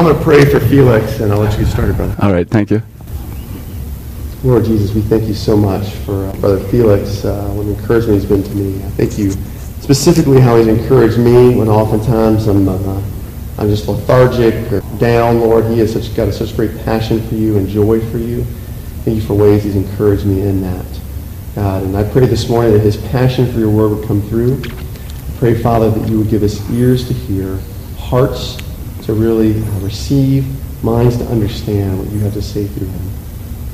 I'm going to pray for Felix, and I'll let you get started, brother. All right, thank you. Lord Jesus, we thank you so much for uh, Brother Felix, uh, what an encouragement he's been to me. I thank you specifically how he's encouraged me when oftentimes I'm, uh, I'm just lethargic or down, Lord. He has such, got a, such great passion for you and joy for you. Thank you for ways he's encouraged me in that. God, and I pray this morning that his passion for your word would come through. I pray, Father, that you would give us ears to hear, hearts to really receive, minds to understand what you have to say through him.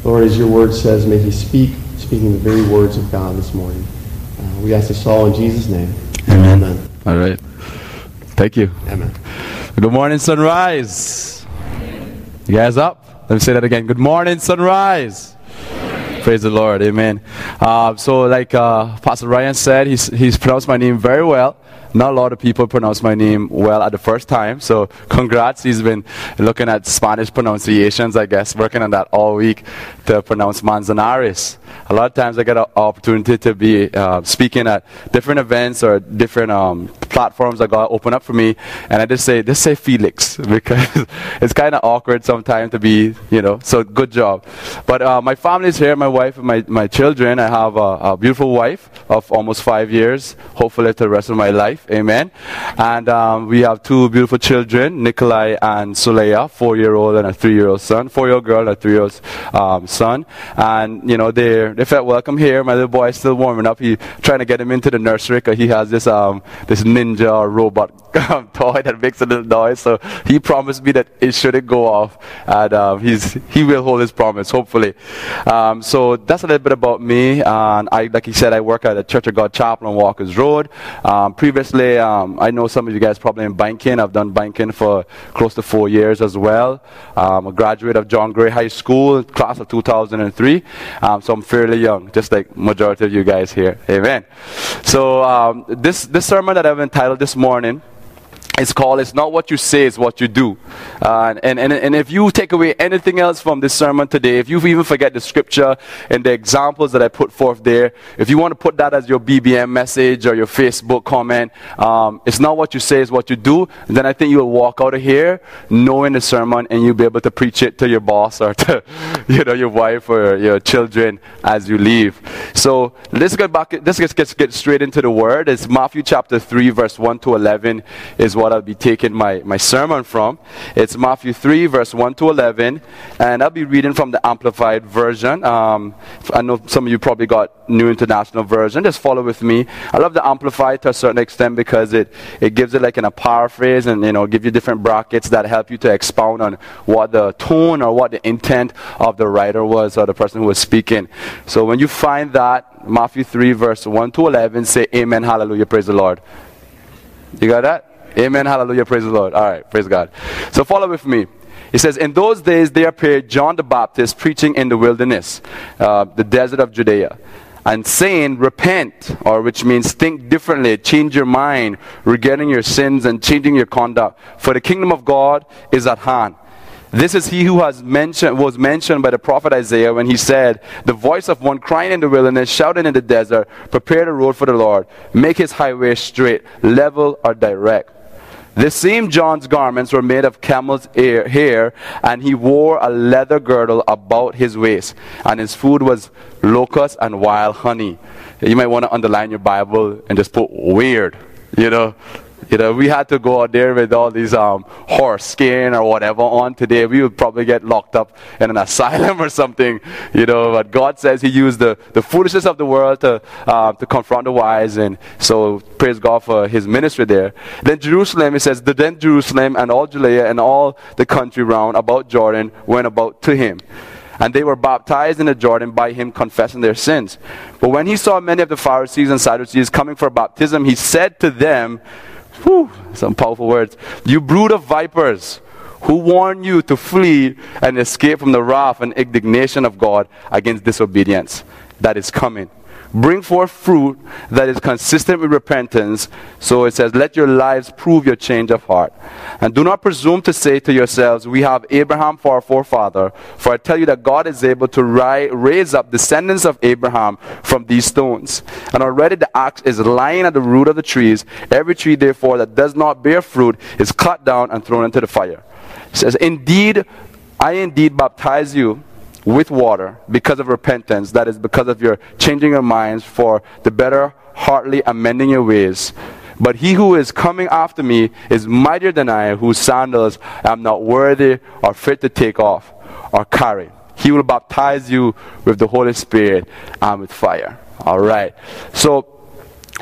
Lord, as your word says, may he speak, speaking the very words of God this morning. Uh, we ask this all in Jesus' name. Amen. Amen. All right. Thank you. Amen. Good morning, sunrise. You guys up? Let me say that again. Good morning, sunrise. Praise the Lord. Amen. Uh, so, like uh, Pastor Ryan said, he's, he's pronounced my name very well. Not a lot of people pronounce my name well at the first time. So, congrats. He's been looking at Spanish pronunciations, I guess, working on that all week to pronounce Manzanares. A lot of times I get an opportunity to be uh, speaking at different events or different um, platforms that God open up for me, and I just say, just say Felix because it's kind of awkward sometimes to be, you know. So good job. But uh, my family is here, my wife and my, my children. I have a, a, beautiful wife of almost five years, hopefully to the rest of my life. Amen. And um, we have two beautiful children, Nikolai and Suleya, four-year-old and a three-year-old son, four-year-old girl and a three-year-old um, son. And you know they they felt welcome here. My little boy is still warming up. He trying to get him into the nursery because he has this um this ninja robot toy that makes a little noise. So he promised me that it shouldn't go off, and um, he's he will hold his promise, hopefully. Um, so that's a little bit about me. And I, like he said, I work at the Church of God Chapel on Walker's Road. Um, previously, um, I know some of you guys probably in banking. I've done banking for close to four years as well. I'm a graduate of John Gray High School, class of 2003. Um, so I'm fairly young, just like majority of you guys here. Amen. So um, this this sermon that I've entitled this morning it's called It's Not What You Say, It's What You Do. Uh, and, and, and if you take away anything else from this sermon today, if you even forget the scripture and the examples that I put forth there, if you want to put that as your BBM message or your Facebook comment, um, it's not what you say, it's what you do, then I think you'll walk out of here knowing the sermon and you'll be able to preach it to your boss or to you know, your wife or your children as you leave. So let's get back, let's get, get, get straight into the word. It's Matthew chapter 3, verse 1 to 11 is what what I'll be taking my, my sermon from. It's Matthew 3, verse 1 to 11, and I'll be reading from the Amplified Version. Um, I know some of you probably got New International Version. Just follow with me. I love the Amplified to a certain extent because it, it gives it like in a paraphrase and, you know, give you different brackets that help you to expound on what the tone or what the intent of the writer was or the person who was speaking. So when you find that, Matthew 3, verse 1 to 11, say Amen, Hallelujah, praise the Lord. You got that? Amen. Hallelujah. Praise the Lord. All right. Praise God. So follow with me. He says, In those days there appeared John the Baptist preaching in the wilderness, uh, the desert of Judea, and saying, Repent, or which means think differently, change your mind regarding your sins and changing your conduct, for the kingdom of God is at hand. This is he who has mentioned, was mentioned by the prophet Isaiah when he said, The voice of one crying in the wilderness, shouting in the desert, Prepare the road for the Lord, make his highway straight, level or direct. The same John's garments were made of camel's hair, and he wore a leather girdle about his waist, and his food was locusts and wild honey. You might want to underline your Bible and just put weird, you know. You know, we had to go out there with all these um, horse skin or whatever on today. We would probably get locked up in an asylum or something. You know, but God says He used the, the foolishness of the world to, uh, to confront the wise. And so praise God for His ministry there. Then Jerusalem, it says, then Jerusalem and all Judea and all the country round about Jordan went about to Him and they were baptized in the Jordan by him confessing their sins. But when he saw many of the Pharisees and Sadducees coming for baptism, he said to them, Whew, some powerful words. You brood of vipers, who warn you to flee and escape from the wrath and indignation of God against disobedience that is coming. Bring forth fruit that is consistent with repentance. So it says, Let your lives prove your change of heart. And do not presume to say to yourselves, We have Abraham for our forefather. For I tell you that God is able to ri- raise up descendants of Abraham from these stones. And already the axe is lying at the root of the trees. Every tree, therefore, that does not bear fruit is cut down and thrown into the fire. It says, Indeed, I indeed baptize you with water because of repentance. That is because of your changing your minds for the better, heartily amending your ways. But he who is coming after me is mightier than I, whose sandals I am not worthy or fit to take off or carry. He will baptize you with the Holy Spirit and with fire. All right. So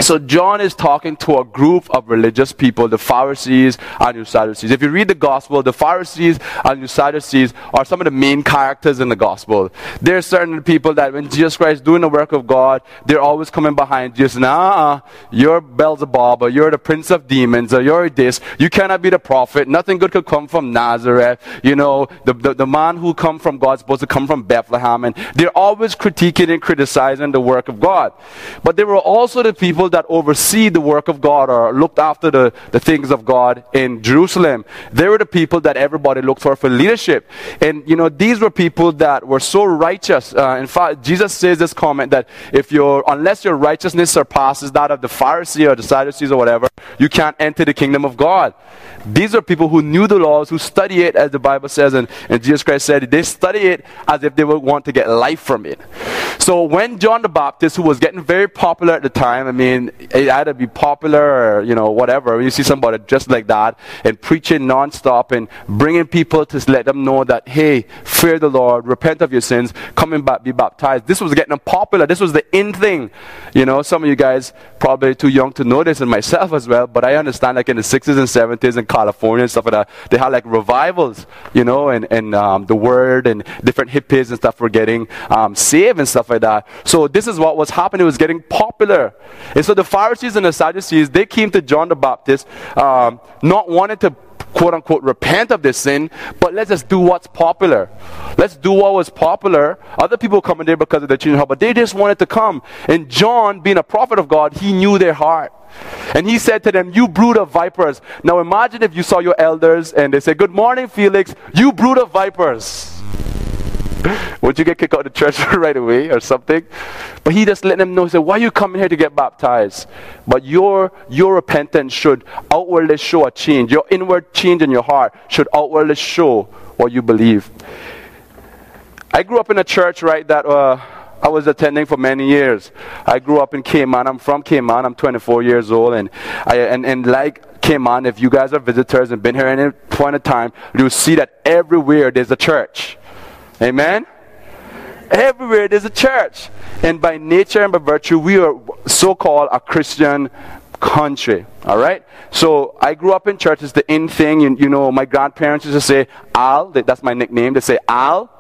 so John is talking to a group of religious people, the Pharisees and the Sadducees. If you read the gospel, the Pharisees and the Sadducees are some of the main characters in the gospel. There are certain people that when Jesus Christ is doing the work of God, they're always coming behind Jesus. Nah, you're Beelzebub, or you're the prince of demons, or you're this. You cannot be the prophet. Nothing good could come from Nazareth. You know, the, the, the man who come from God is supposed to come from Bethlehem. And they're always critiquing and criticizing the work of God. But there were also the people people that oversee the work of God or looked after the, the things of God in Jerusalem. They were the people that everybody looked for for leadership. And, you know, these were people that were so righteous. Uh, in fact, Jesus says this comment that if your, unless your righteousness surpasses that of the Pharisee or the Sadducees or whatever, you can't enter the kingdom of God. These are people who knew the laws, who study it, as the Bible says, and, and Jesus Christ said, they study it as if they would want to get life from it. So when John the Baptist, who was getting very popular at the time, I mean, it had to be popular or, you know, whatever. You see somebody just like that and preaching nonstop and bringing people to let them know that, hey, fear the Lord, repent of your sins, come and be baptized. This was getting popular. This was the in thing. You know, some of you guys probably too young to know this and myself as well, but I understand like in the 60s and 70s in California and stuff like that. They had like revivals, you know, and, and um, the word and different hippies and stuff were getting um, saved and stuff like that. So this is what was happening. It was getting popular. And so the Pharisees and the Sadducees, they came to John the Baptist um, not wanting to quote unquote repent of this sin, but let's just do what's popular. Let's do what was popular. Other people coming there because of the changing heart, but they just wanted to come. And John, being a prophet of God, he knew their heart. And he said to them, You brood of vipers. Now imagine if you saw your elders and they say, Good morning, Felix, you brood of vipers. Would you get kicked out of the church right away or something? But he just let them know, he said, Why you coming here to get baptized? But your your repentance should outwardly show a change. Your inward change in your heart should outwardly show what you believe. I grew up in a church, right, that uh, I was attending for many years. I grew up in Cayman. I'm from Cayman. I'm 24 years old. And, I, and, and like Cayman, if you guys are visitors and been here any point of time, you'll see that everywhere there's a church. Amen? Everywhere there's a church. And by nature and by virtue, we are so called a Christian country. All right? So I grew up in church. It's the in thing. You, you know, my grandparents used to say, Al, that's my nickname. They say, Al,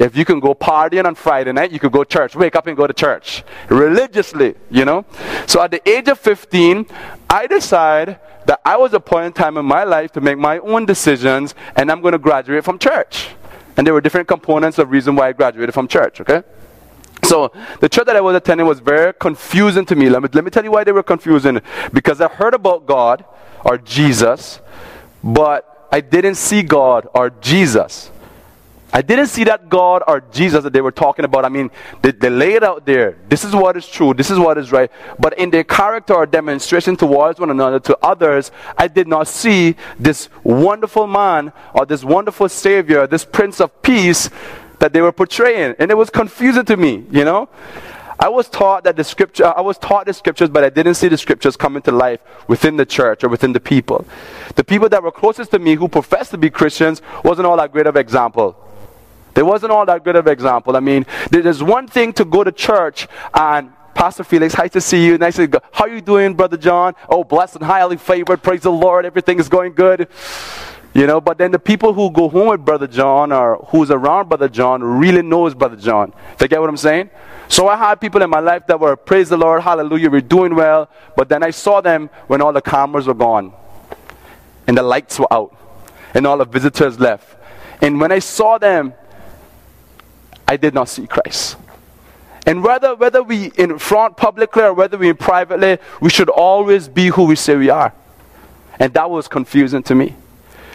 if you can go partying on Friday night, you could go church. Wake up and go to church. Religiously, you know? So at the age of 15, I decided that I was a point in time in my life to make my own decisions and I'm going to graduate from church. And there were different components of reason why I graduated from church, okay? So the church that I was attending was very confusing to me. Let me, let me tell you why they were confusing. Because I heard about God or Jesus, but I didn't see God or Jesus. I didn't see that God or Jesus that they were talking about. I mean, they, they lay it out there. This is what is true. This is what is right. But in their character or demonstration towards one another, to others, I did not see this wonderful man or this wonderful Savior, this Prince of Peace that they were portraying. And it was confusing to me, you know? I was taught that the scripture, I was taught the scriptures, but I didn't see the scriptures come into life within the church or within the people. The people that were closest to me who professed to be Christians wasn't all that great of example. There wasn't all that good of an example. I mean, there's one thing to go to church and Pastor Felix, nice to see you. Nice to go. How you doing, Brother John? Oh, blessed and highly favored. Praise the Lord. Everything is going good. You know, but then the people who go home with Brother John or who's around Brother John really knows Brother John. They get what I'm saying? So I had people in my life that were, praise the Lord, hallelujah, we're doing well. But then I saw them when all the cameras were gone and the lights were out and all the visitors left. And when I saw them, I did not see Christ. And whether, whether we in front publicly or whether we in privately, we should always be who we say we are. And that was confusing to me.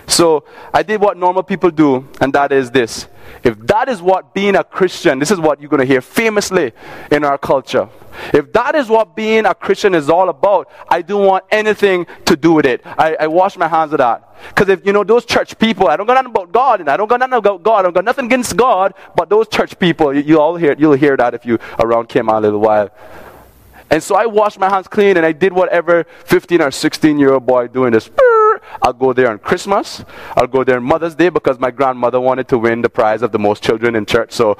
So I did what normal people do, and that is this. If that is what being a Christian, this is what you're going to hear famously in our culture. If that is what being a Christian is all about, I don't want anything to do with it. I, I wash my hands of that. Because if, you know, those church people, I don't got nothing about God, and I don't got nothing about God, I don't got nothing against God, but those church people, you, you all hear, you'll hear that if you around out a little while. And so I washed my hands clean and I did whatever 15 or 16 year old boy doing this. I'll go there on Christmas. I'll go there on Mother's Day because my grandmother wanted to win the prize of the most children in church. So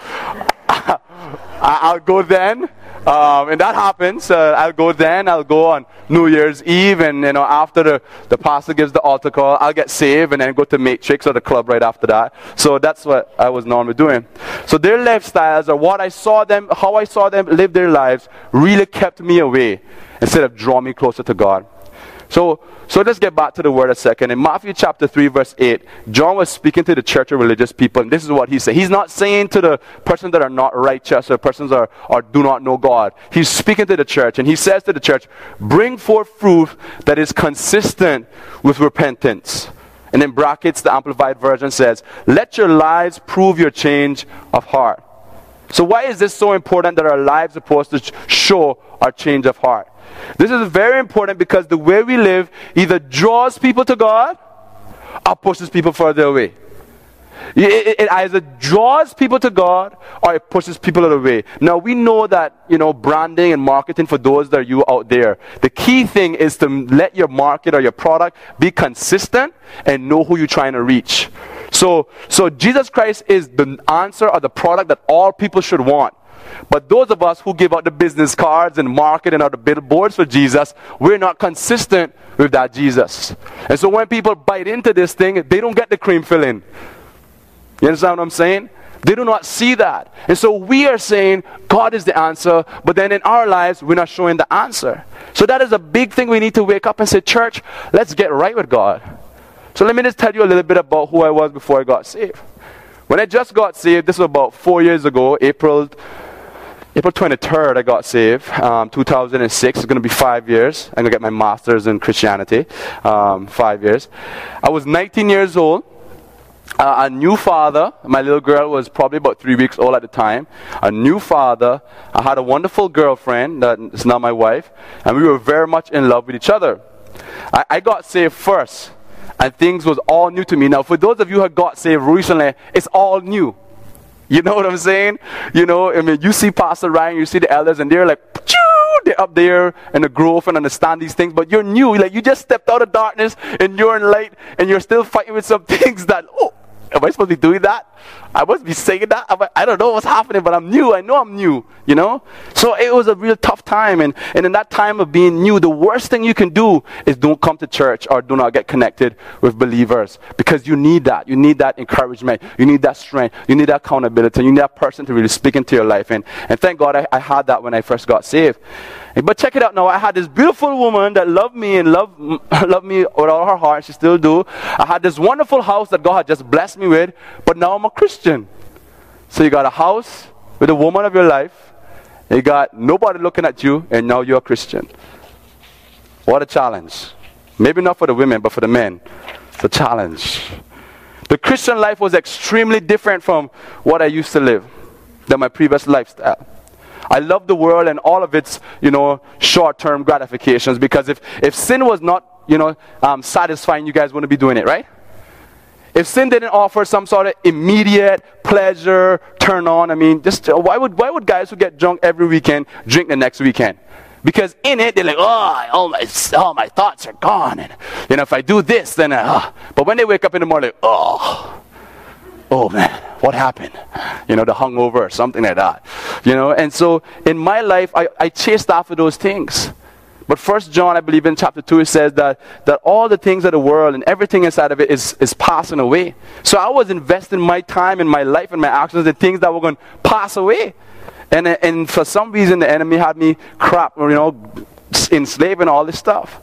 I'll go then. Um, and that happens. Uh, I'll go then. I'll go on New Year's Eve, and you know, after the, the pastor gives the altar call, I'll get saved and then go to Matrix or the club right after that. So that's what I was normally doing. So their lifestyles or what I saw them, how I saw them live their lives, really kept me away instead of drawing me closer to God. So, so let's get back to the word a second. In Matthew chapter 3, verse 8, John was speaking to the church of religious people, and this is what he said. He's not saying to the persons that are not righteous or persons that are, do not know God. He's speaking to the church, and he says to the church, bring forth fruit that is consistent with repentance. And in brackets, the Amplified Version says, let your lives prove your change of heart. So why is this so important that our lives are supposed to show our change of heart? This is very important because the way we live either draws people to God or pushes people further away. It, it, either draws people to God or it pushes people away. Now we know that you know branding and marketing for those that are you out there. The key thing is to let your market or your product be consistent and know who you're trying to reach. So, so Jesus Christ is the answer or the product that all people should want. But those of us who give out the business cards and market and other billboards for Jesus, we're not consistent with that Jesus. And so when people bite into this thing, they don't get the cream filling. You understand what I'm saying? They do not see that. And so we are saying God is the answer, but then in our lives, we're not showing the answer. So that is a big thing we need to wake up and say, Church, let's get right with God. So let me just tell you a little bit about who I was before I got saved. When I just got saved, this was about four years ago, April April 23rd, I got saved. Um, 2006 is going to be five years. I'm going to get my master's in Christianity. Um, five years. I was 19 years old. Uh, a new father. My little girl was probably about three weeks old at the time. A new father. I had a wonderful girlfriend that is now my wife, and we were very much in love with each other. I, I got saved first, and things was all new to me. Now, for those of you who got saved recently, it's all new. You know what I'm saying? You know, I mean, you see Pastor Ryan, you see the elders, and they're like, they're up there in the growth and understand these things, but you're new. Like, you just stepped out of darkness and you're in light, and you're still fighting with some things that, oh, am I supposed to be doing that? I must be saying that. I don't know what's happening, but I'm new. I know I'm new, you know? So it was a real tough time. And, and in that time of being new, the worst thing you can do is don't come to church or do not get connected with believers because you need that. You need that encouragement. You need that strength. You need that accountability. You need that person to really speak into your life. And, and thank God I, I had that when I first got saved. But check it out now. I had this beautiful woman that loved me and loved, loved me with all her heart. She still do. I had this wonderful house that God had just blessed me with. But now I'm a Christian. So you got a house with a woman of your life. You got nobody looking at you, and now you're a Christian. What a challenge. Maybe not for the women, but for the men. It's a challenge. The Christian life was extremely different from what I used to live, than my previous lifestyle. I love the world and all of its, you know, short-term gratifications because if, if sin was not, you know, um, satisfying, you guys wouldn't be doing it, right? If sin didn't offer some sort of immediate pleasure, turn on, I mean, just why would, why would guys who get drunk every weekend drink the next weekend? Because in it, they're like, oh, all my, all my thoughts are gone. And, you know, if I do this, then, uh, but when they wake up in the morning, oh, oh man, what happened? You know, the hungover or something like that. You know, and so in my life, I, I chased after those things. But First John, I believe in chapter 2, it says that, that all the things of the world and everything inside of it is, is passing away. So I was investing my time and my life and my actions in things that were going to pass away. And, and for some reason, the enemy had me crap, you know, enslaving all this stuff.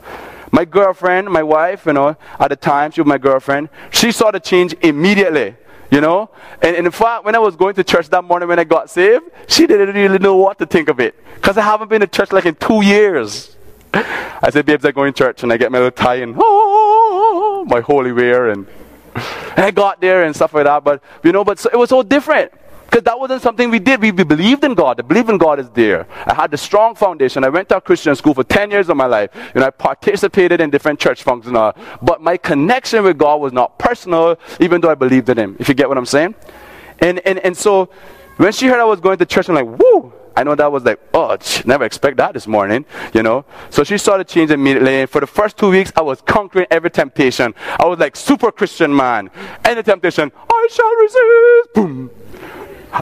My girlfriend, my wife, you know, at the time, she was my girlfriend, she saw the change immediately. You know? And, and in fact, when I was going to church that morning when I got saved, she didn't really know what to think of it. Because I haven't been to church like in two years. I said, babes, I go in church and I get my little tie and oh, my holy wear and, and I got there and stuff like that. But you know, but so, it was so different. Because that wasn't something we did. We, we believed in God. The belief in God is there. I had a strong foundation. I went to a Christian school for 10 years of my life. And I participated in different church functions. But my connection with God was not personal, even though I believed in Him. If you get what I'm saying? And, and, and so when she heard I was going to church, I'm like, whoo! I know that was like, oh, never expect that this morning, you know. So she started changing immediately. And for the first two weeks, I was conquering every temptation. I was like super Christian man. Any temptation, I shall resist. Boom.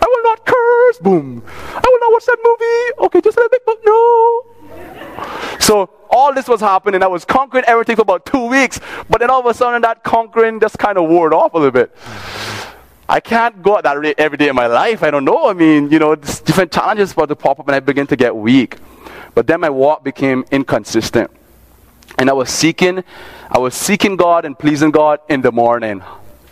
I will not curse. Boom. I will not watch that movie. Okay, just a little bit, no. So all this was happening. I was conquering everything for about two weeks. But then all of a sudden, that conquering just kind of wore off a little bit. I can't go at that rate every day in my life. I don't know. I mean, you know, different challenges start to pop up and I begin to get weak. But then my walk became inconsistent. And I was seeking, I was seeking God and pleasing God in the morning,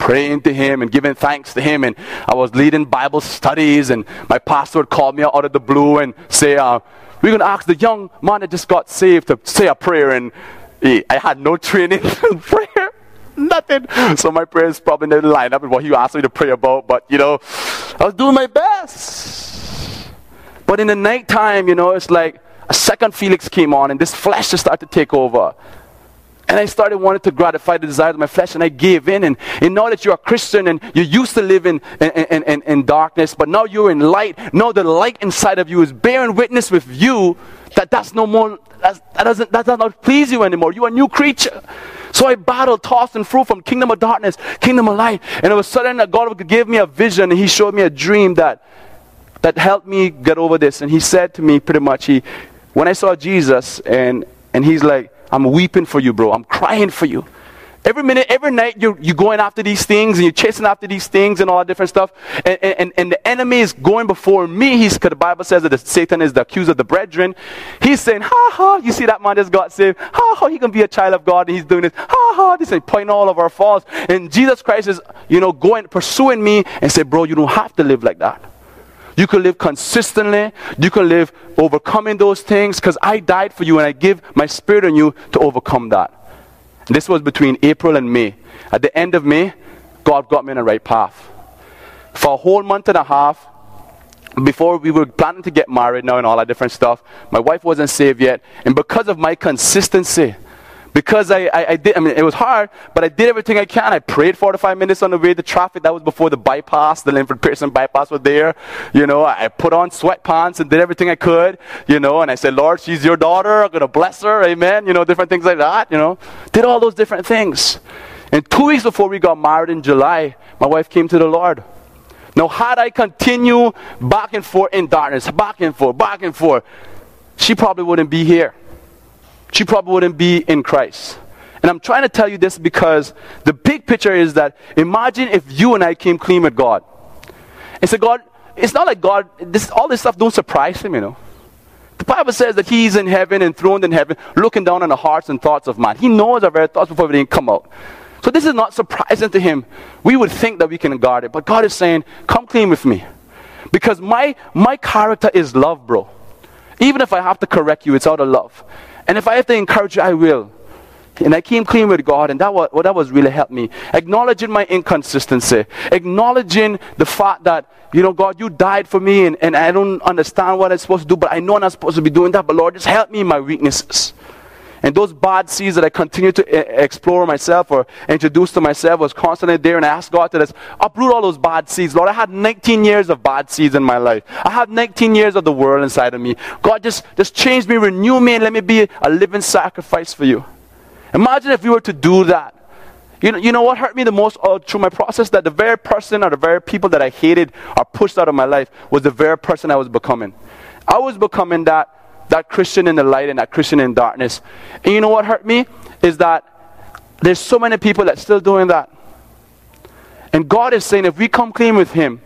praying to Him and giving thanks to Him. And I was leading Bible studies, and my pastor would call me out of the blue and say, uh, We're going to ask the young man that just got saved to say a prayer. And I had no training in prayer nothing. So my prayers probably didn't line up with what he asked me to pray about, but you know, I was doing my best. But in the nighttime, you know, it's like a second Felix came on and this flesh just started to take over. And I started wanting to gratify the desires of my flesh, and I gave in. And, and now that you're a Christian and you used to live in, in, in, in darkness, but now you're in light, now the light inside of you is bearing witness with you that that's no more, that's, that, doesn't, that does not please you anymore. You're a new creature. So I battled, tossed and through from kingdom of darkness, kingdom of light. And all of a sudden, God gave me a vision and He showed me a dream that, that helped me get over this. And He said to me pretty much, he, when I saw Jesus, and, and He's like, I'm weeping for you, bro. I'm crying for you. Every minute, every night, you're, you're going after these things and you're chasing after these things and all that different stuff. And, and, and the enemy is going before me. He's, because the Bible says that the, Satan is the accuser of the brethren. He's saying, ha ha, you see that man just got saved. Ha ha, he can be a child of God and he's doing this. Ha ha, this is pointing all of our faults. And Jesus Christ is, you know, going, pursuing me and say, bro, you don't have to live like that. You can live consistently. You can live overcoming those things because I died for you and I give my spirit on you to overcome that. This was between April and May. At the end of May, God got me on the right path. For a whole month and a half, before we were planning to get married now and all that different stuff, my wife wasn't saved yet. And because of my consistency, because I, I, I, did, I mean, it was hard, but I did everything I can. I prayed 45 minutes on the way to traffic. That was before the bypass, the Linford Pierson bypass was there. You know, I put on sweatpants and did everything I could, you know, and I said, Lord, she's your daughter. I'm going to bless her. Amen. You know, different things like that, you know. Did all those different things. And two weeks before we got married in July, my wife came to the Lord. Now, had I continued back and forth in darkness, back and forth, back and forth, she probably wouldn't be here she probably wouldn't be in Christ. And I'm trying to tell you this because the big picture is that imagine if you and I came clean with God. And said, God, it's not like God, this, all this stuff don't surprise him, you know. The Bible says that he's in heaven, enthroned in heaven, looking down on the hearts and thoughts of man. He knows our very thoughts before they even come out. So this is not surprising to him. We would think that we can guard it. But God is saying, come clean with me. Because my, my character is love, bro. Even if I have to correct you, it's out of love. And if I have to encourage you, I will. And I came clean with God, and that was, well, that was really helped me. Acknowledging my inconsistency, acknowledging the fact that, you know, God, you died for me, and, and I don't understand what I'm supposed to do, but I know I'm not supposed to be doing that, but Lord, just help me in my weaknesses. And those bad seeds that I continue to uh, explore myself or introduce to myself was constantly there. And I asked God to just uproot all those bad seeds. Lord, I had 19 years of bad seeds in my life. I had 19 years of the world inside of me. God, just, just change me, renew me, and let me be a living sacrifice for you. Imagine if we were to do that. You know, you know what hurt me the most uh, through my process? That the very person or the very people that I hated or pushed out of my life was the very person I was becoming. I was becoming that that Christian in the light and that Christian in darkness. And you know what hurt me? Is that there's so many people that still doing that. And God is saying if we come clean with Him,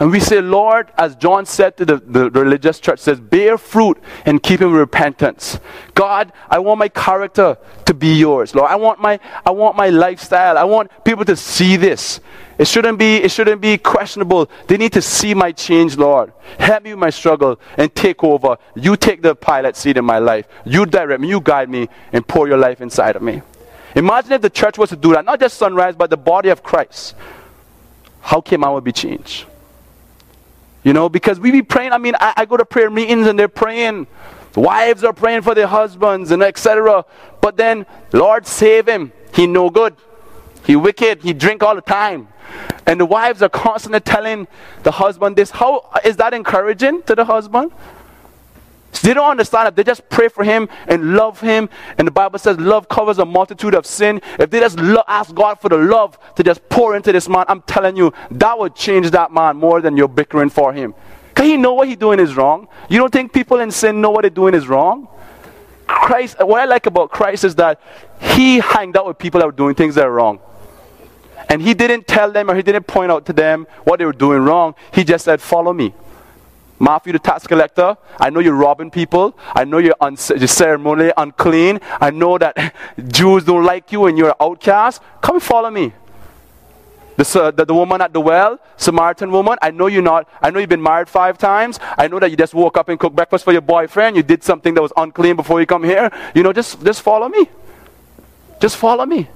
And we say, Lord, as John said to the, the religious church, says, bear fruit and keep in repentance. God, I want my character to be yours. Lord, I want my I want my lifestyle. I want people to see this. It shouldn't be it shouldn't be questionable. They need to see my change, Lord. Help me with my struggle and take over. You take the pilot seat in my life. You direct me, you guide me, and pour your life inside of me. Imagine if the church was to do that, not just sunrise, but the body of Christ. How Cayman would be changed? You know, because we be praying. I mean, I, I go to prayer meetings and they're praying. The wives are praying for their husbands and etc. But then, Lord save him. He no good. He wicked. He drink all the time. And the wives are constantly telling the husband this. How is that encouraging to the husband? They don't understand. that. they just pray for him and love him, and the Bible says love covers a multitude of sin. If they just lo- ask God for the love to just pour into this man, I'm telling you, that would change that man more than your bickering for him. Can he know what he's doing is wrong? You don't think people in sin know what they're doing is wrong? Christ, what I like about Christ is that he hanged out with people that were doing things that are wrong. And he didn't tell them or he didn't point out to them what they were doing wrong. He just said, Follow me. Matthew, the tax collector, I know you're robbing people. I know you're, un- you're ceremonially unclean. I know that Jews don't like you and you're an outcast. Come follow me. The, uh, the, the, woman at the well, Samaritan woman, I know you're not, I know you've been married five times. I know that you just woke up and cooked breakfast for your boyfriend. You did something that was unclean before you come here. You know, just, just follow me. Just follow me.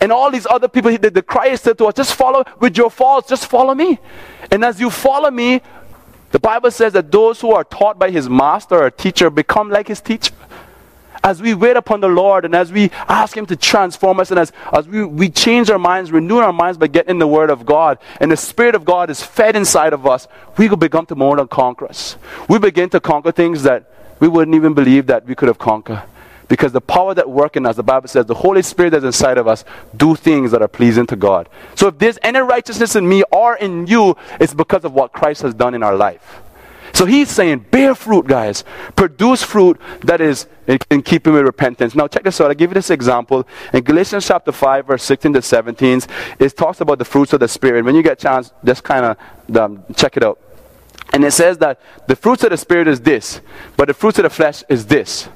And all these other people, the, the Christ said to us, just follow with your faults, just follow me. And as you follow me, the Bible says that those who are taught by his master or teacher become like his teacher. As we wait upon the Lord and as we ask Him to transform us and as, as we, we change our minds, renew our minds by getting the Word of God, and the Spirit of God is fed inside of us, we will become to more than conquerors. We begin to conquer things that we wouldn't even believe that we could have conquered. Because the power that works in us, the Bible says, the Holy Spirit that's inside of us, do things that are pleasing to God. So if there's any righteousness in me or in you, it's because of what Christ has done in our life. So he's saying, bear fruit, guys. Produce fruit that is in, in, keeping with repentance. Now, check this out. I'll give you this example. In Galatians chapter 5, verse 16 to 17, it talks about the fruits of the Spirit. When you get a chance, just kind of um, check it out. And it says that the fruits of the Spirit is this, but the fruits of the flesh is this.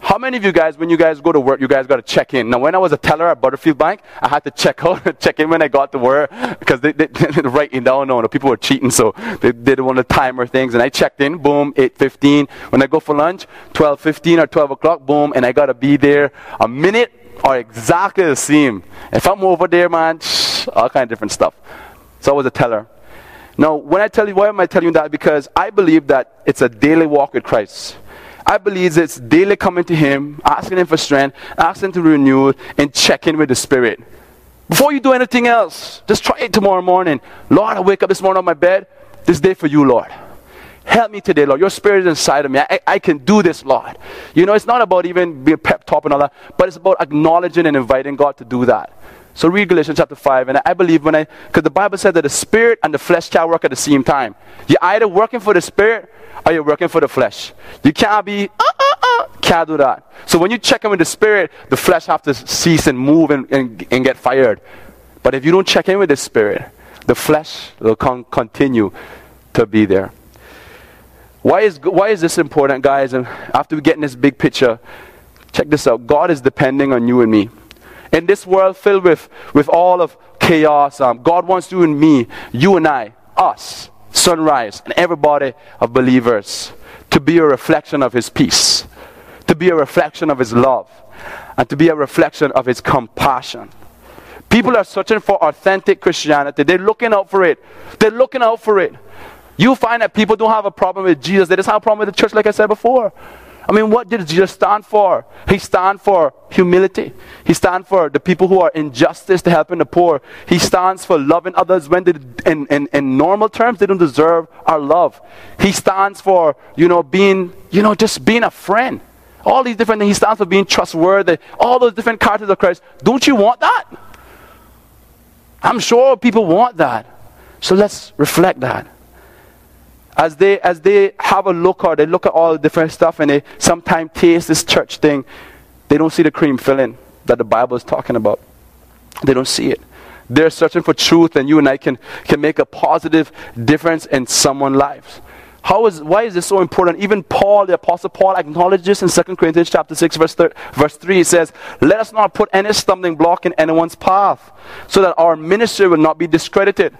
How many of you guys, when you guys go to work, you guys got to check in? Now, when I was a teller at Butterfield Bank, I had to check out, check in when I got to work because they, they, they writing down. No, no, people were cheating, so they, they didn't want to timer things. And I checked in, boom, 8:15. When I go for lunch, 12:15 or 12 o'clock, boom, and I got to be there a minute or exactly the same. If I'm over there, man, shh, all kind of different stuff. So I was a teller. Now, when I tell you, why am I telling you that? Because I believe that it's a daily walk with Christ. I believe it's daily coming to Him, asking Him for strength, asking Him to renew, and checking with the Spirit. Before you do anything else, just try it tomorrow morning. Lord, I wake up this morning on my bed. This day for you, Lord. Help me today, Lord. Your spirit is inside of me. I, I can do this, Lord. You know, it's not about even being pep talk and all that, but it's about acknowledging and inviting God to do that. So read Galatians chapter 5, and I believe when I, because the Bible said that the spirit and the flesh shall work at the same time. You're either working for the spirit or you're working for the flesh. You can't be, uh, uh, uh, can't do that. So when you check in with the spirit, the flesh have to cease and move and, and, and get fired. But if you don't check in with the spirit, the flesh will con- continue to be there. Why is, why is this important, guys? And after we get in this big picture, check this out. God is depending on you and me. In this world filled with, with all of chaos, um, God wants you and me, you and I, us, sunrise, and everybody of believers to be a reflection of His peace, to be a reflection of His love, and to be a reflection of His compassion. People are searching for authentic Christianity. They're looking out for it. They're looking out for it. You find that people don't have a problem with Jesus. They just have a problem with the church, like I said before. I mean, what did Jesus stand for? He stand for humility. He stand for the people who are injustice to helping the poor. He stands for loving others when they, in, in, in normal terms they don't deserve our love. He stands for, you know, being, you know, just being a friend. All these different things. He stands for being trustworthy. All those different characters of Christ. Don't you want that? I'm sure people want that. So let's reflect that as they as they have a look or they look at all the different stuff and they sometimes taste this church thing, they don't see the cream filling that the Bible is talking about. They don't see it. They're searching for truth, and you and I can, can make a positive difference in someone's lives. How is, why is this so important? Even Paul, the Apostle Paul, acknowledges this in 2 Corinthians chapter 6, verse, thir- verse 3. He says, Let us not put any stumbling block in anyone's path, so that our ministry will not be discredited.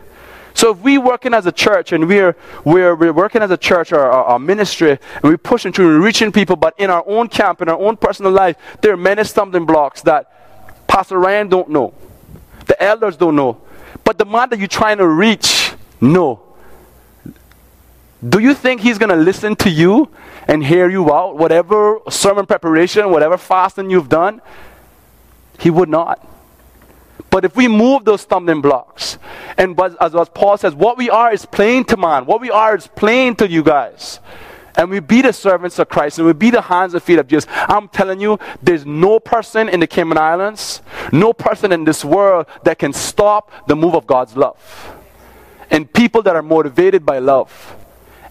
So if we working as a church and we're, we're, we're working as a church or our, ministry and we're pushing through and reaching people, but in our own camp, in our own personal life, there are many stumbling blocks that Pastor Ryan don't know. The elders don't know. But the man that you're trying to reach, no. Do you think he's going to listen to you and hear you out? Whatever sermon preparation, whatever fasting you've done, he would not. But if we move those stumbling blocks, and as, as Paul says, what we are is plain to man, what we are is plain to you guys. And we be the servants of Christ and we be the hands and feet of Jesus. I'm telling you, there's no person in the Cayman Islands, no person in this world that can stop the move of God's love. And people that are motivated by love.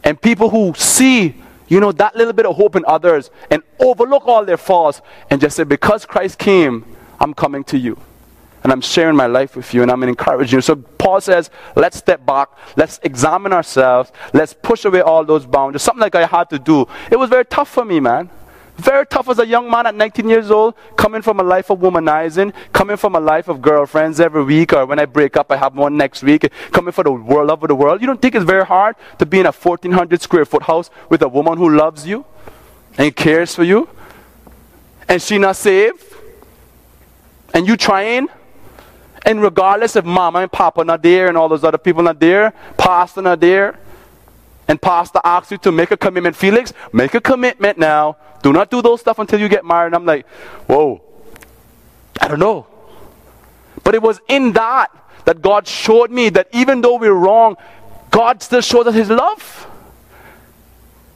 And people who see, you know, that little bit of hope in others and overlook all their faults and just say, because Christ came, I'm coming to you and I'm sharing my life with you and I'm encouraging you. So Paul says, let's step back, let's examine ourselves, let's push away all those boundaries. Something like I had to do. It was very tough for me, man. Very tough as a young man at 19 years old, coming from a life of womanizing, coming from a life of girlfriends every week, or when I break up, I have one next week, coming for the world, love of the world. You don't think it's very hard to be in a 1,400 square foot house with a woman who loves you and cares for you, and she not saved, and you trying, and regardless if mama and papa not there and all those other people not there, pastor not there, and pastor asks you to make a commitment, Felix, make a commitment now. Do not do those stuff until you get married. And I'm like, whoa, I don't know. But it was in that that God showed me that even though we're wrong, God still shows us His love.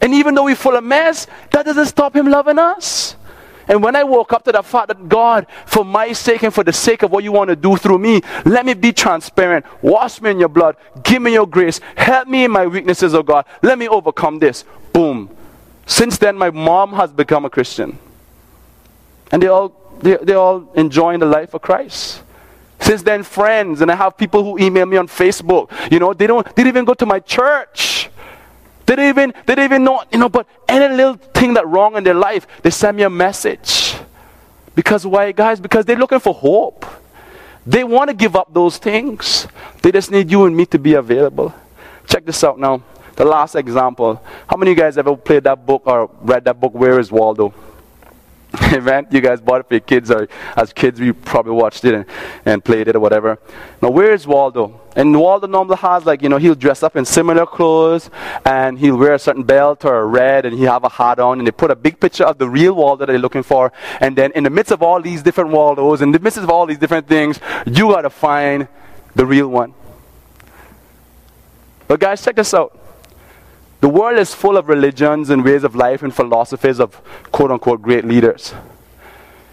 And even though we're full of mess, that doesn't stop Him loving us. And when I woke up to the fact that God, for my sake and for the sake of what you want to do through me, let me be transparent. Wash me in your blood. Give me your grace. Help me in my weaknesses, oh God. Let me overcome this. Boom. Since then, my mom has become a Christian. And they all, they, they're all enjoying the life of Christ. Since then, friends, and I have people who email me on Facebook. You know, they don't, they didn't even go to my church. They didn't even, they didn't even know, you know, but any little thing that wrong in their life, they send me a message. Because why, guys? Because they're looking for hope. They want to give up those things. They just need you and me to be available. Check this out now. The last example. How many of you guys ever played that book or read that book, Where is Waldo? Amen. You guys bought it for your kids, or as kids, we probably watched it and, and played it or whatever. Now, where is Waldo? And Waldo normally has, like, you know, he'll dress up in similar clothes and he'll wear a certain belt or a red and he'll have a hat on. And they put a big picture of the real Waldo that they're looking for. And then, in the midst of all these different Waldos, in the midst of all these different things, you got to find the real one. But, guys, check this out. The world is full of religions and ways of life and philosophies of quote unquote great leaders.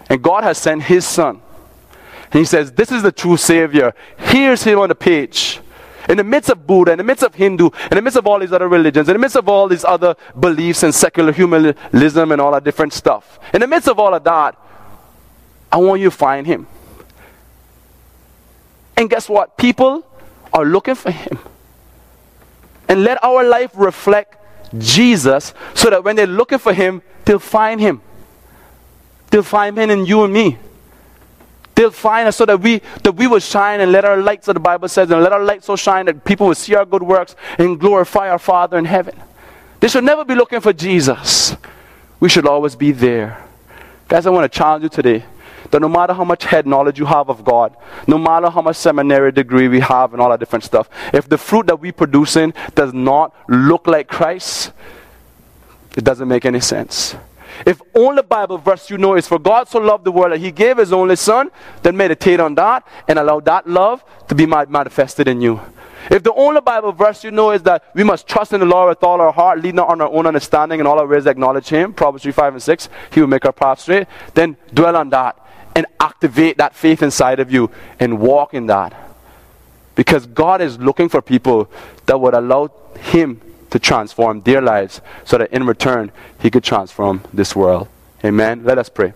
And God has sent His Son. And He says, This is the true Savior. Here's Him on the page. In the midst of Buddha, in the midst of Hindu, in the midst of all these other religions, in the midst of all these other beliefs and secular humanism and all that different stuff, in the midst of all of that, I want you to find Him. And guess what? People are looking for Him and let our life reflect Jesus so that when they're looking for Him, they'll find Him. They'll find Him in you and me. They'll find us so that we that we will shine and let our light, so the Bible says, and let our light so shine that people will see our good works and glorify our Father in heaven. They should never be looking for Jesus. We should always be there. Guys, I want to challenge you today that no matter how much head knowledge you have of God, no matter how much seminary degree we have and all that different stuff, if the fruit that we're producing does not look like Christ, it doesn't make any sense. If only Bible verse you know is for God so loved the world that he gave his only son, then meditate on that and allow that love to be manifested in you. If the only Bible verse you know is that we must trust in the Lord with all our heart, lead not on our own understanding, and all our ways acknowledge Him, Proverbs 3, 5, and 6, He will make our path straight, then dwell on that and activate that faith inside of you and walk in that. Because God is looking for people that would allow Him to transform their lives so that in return He could transform this world. Amen. Let us pray.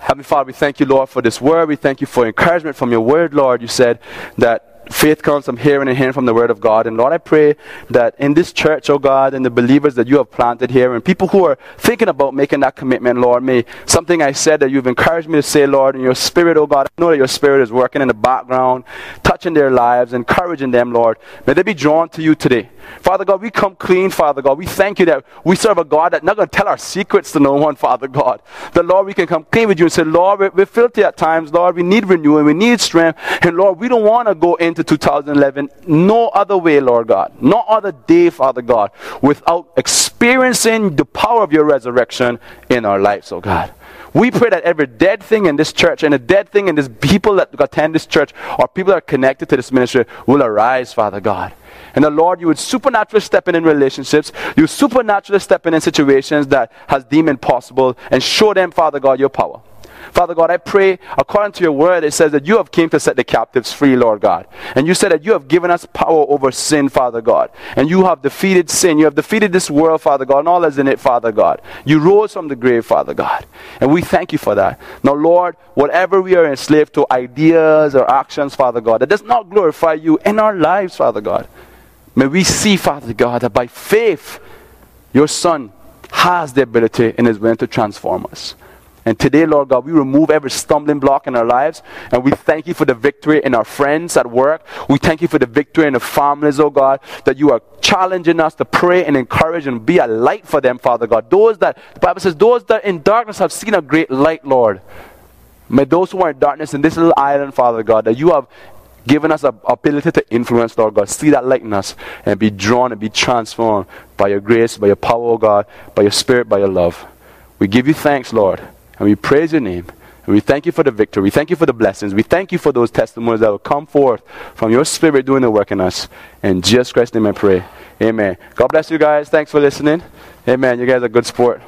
Heavenly Father, we thank you, Lord, for this word. We thank you for encouragement from your word, Lord. You said that faith comes from hearing and hearing from the word of God. And Lord, I pray that in this church, oh God, and the believers that you have planted here, and people who are thinking about making that commitment, Lord, may something I said that you've encouraged me to say, Lord, in your spirit, oh God, I know that your spirit is working in the background, touching their lives, encouraging them, Lord. May they be drawn to you today. Father God, we come clean, Father God. We thank you that we serve a God that's not going to tell our secrets to no one, Father God. That, Lord, we can come clean with you and say, Lord, we're, we're filthy at times, Lord. We need renewing, we need strength. And, Lord, we don't want to go into 2011 no other way, Lord God. No other day, Father God, without experiencing the power of your resurrection in our lives, oh God. We pray that every dead thing in this church and a dead thing in this people that attend this church or people that are connected to this ministry will arise, Father God. And the Lord, you would supernaturally step in in relationships. You supernaturally step in in situations that has deemed impossible and show them, Father God, your power. Father God, I pray according to your word, it says that you have came to set the captives free, Lord God. And you said that you have given us power over sin, Father God. And you have defeated sin. You have defeated this world, Father God, and all that's in it, Father God. You rose from the grave, Father God. And we thank you for that. Now, Lord, whatever we are enslaved to, ideas or actions, Father God, that does not glorify you in our lives, Father God. May we see, Father God, that by faith, your Son has the ability and is willing to transform us. And today, Lord God, we remove every stumbling block in our lives. And we thank you for the victory in our friends at work. We thank you for the victory in the families, oh God, that you are challenging us to pray and encourage and be a light for them, Father God. Those that, the Bible says, those that in darkness have seen a great light, Lord. May those who are in darkness in this little island, Father God, that you have given us an ability to influence, Lord God. See that light in us and be drawn and be transformed by your grace, by your power, oh God, by your spirit, by your love. We give you thanks, Lord, and we praise your name. And we thank you for the victory. We thank you for the blessings. We thank you for those testimonies that will come forth from your spirit doing the work in us. In Jesus Christ's name I pray. Amen. God bless you guys. Thanks for listening. Amen. You guys are good sport.